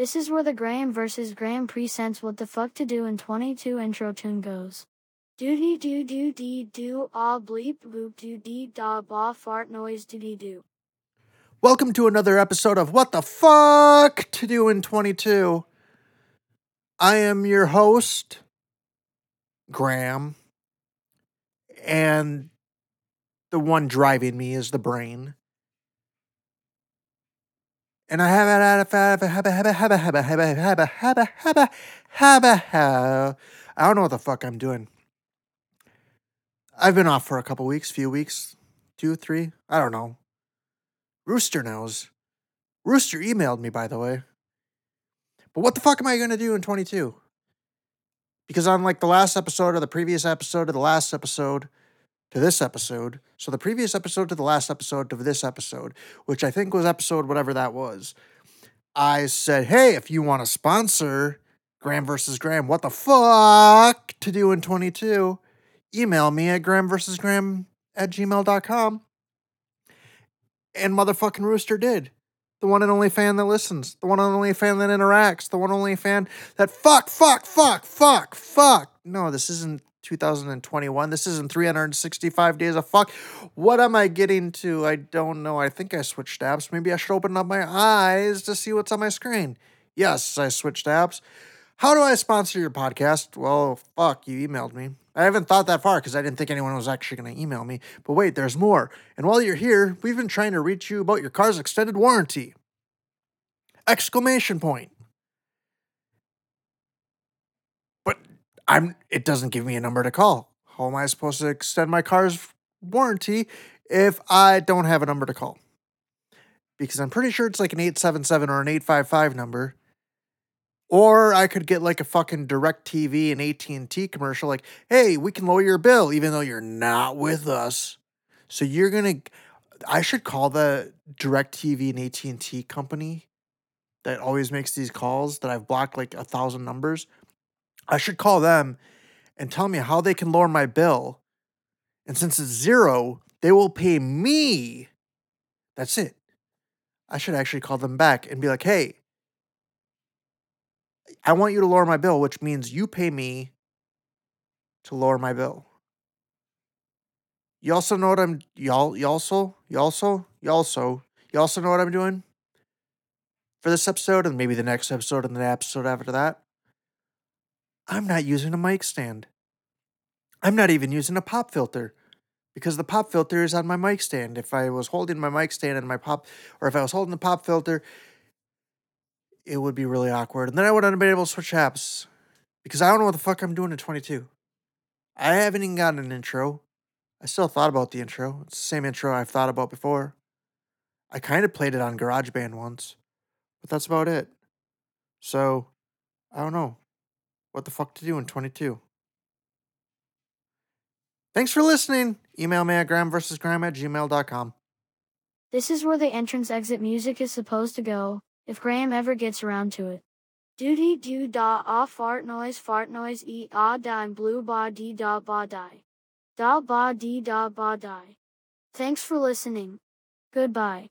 This is where the Graeme versus Graeme presents what the fuck to do in 22 intro tune goes. Doody doo doo dee doo ah bleep boop doo dee da ba fart noise doody doo. Welcome to another episode of What the Fuck to Do in 22. I am your host, Graeme, and the one driving me is the brain. And I have a lot of fun. I don't know what the fuck I'm doing. I've been off for a couple weeks, few weeks, two, three, I don't know. Rooster knows. Rooster emailed me, by the way. But what the fuck am I going to do in 22? Because on like the last episode or the previous episode or the last episode, to this episode, so the previous episode to the last episode to this episode, which I think was episode whatever that was, I said, hey, if you want to sponsor Graeme versus Graeme, what the fuck to do in 22, email me at Graeme versus Graeme at gmail.com. And motherfucking Rooster did. The one and only fan that listens. The one and only fan that interacts. The one and only fan that fuck, fuck, fuck, fuck, fuck. No, this isn't 2021. This isn't 365 days of fuck. What am I getting to? I don't know. I think I switched apps. Maybe I should open up my eyes to see what's on my screen. Yes, I switched apps. How do I sponsor your podcast? Well, fuck, you emailed me. I haven't thought that far because I didn't think anyone was actually going to email me. But wait, there's more. And while you're here, we've been trying to reach you about your car's extended warranty. Exclamation point. But I'm it doesn't give me a number to call. How am I supposed to extend my car's warranty if I don't have a number to call? Because I'm pretty sure it's like an 877 or an 855 number. Or I could get like a fucking DirecTV and AT&T commercial like, "Hey, we can lower your bill even though you're not with us." So you're going to I should call the DirecTV and AT&T company that always makes these calls that I've blocked like a thousand numbers. I should call them and tell me how they can lower my bill. And since it's zero, they will pay me. That's it. I should actually call them back and be like, hey, I want you to lower my bill, which means you pay me to lower my bill. You also know what I'm y'all you also you also you also you also know what I'm doing for this episode and maybe the next episode and the episode after that. I'm not using a mic stand. I'm not even using a pop filter because the pop filter is on my mic stand. If I was holding my mic stand and my pop, or if I was holding the pop filter, it would be really awkward. And then I wouldn't have been able to switch apps because I don't know what the fuck I'm doing at 22. I haven't even gotten an intro. I still thought about the intro. It's the same intro I've thought about before. I kind of played it on GarageBand once, but that's about it. So, I don't know what the fuck to do in 22. Thanks for listening. Email me at graeme versus graeme at gmail.com. This is where the entrance exit music is supposed to go, if Graeme ever gets around to it. Doody doo da ah fart noise fart noise e ah dime blue ba dee da ba die. Da ba dee da ba die. Thanks for listening. Goodbye.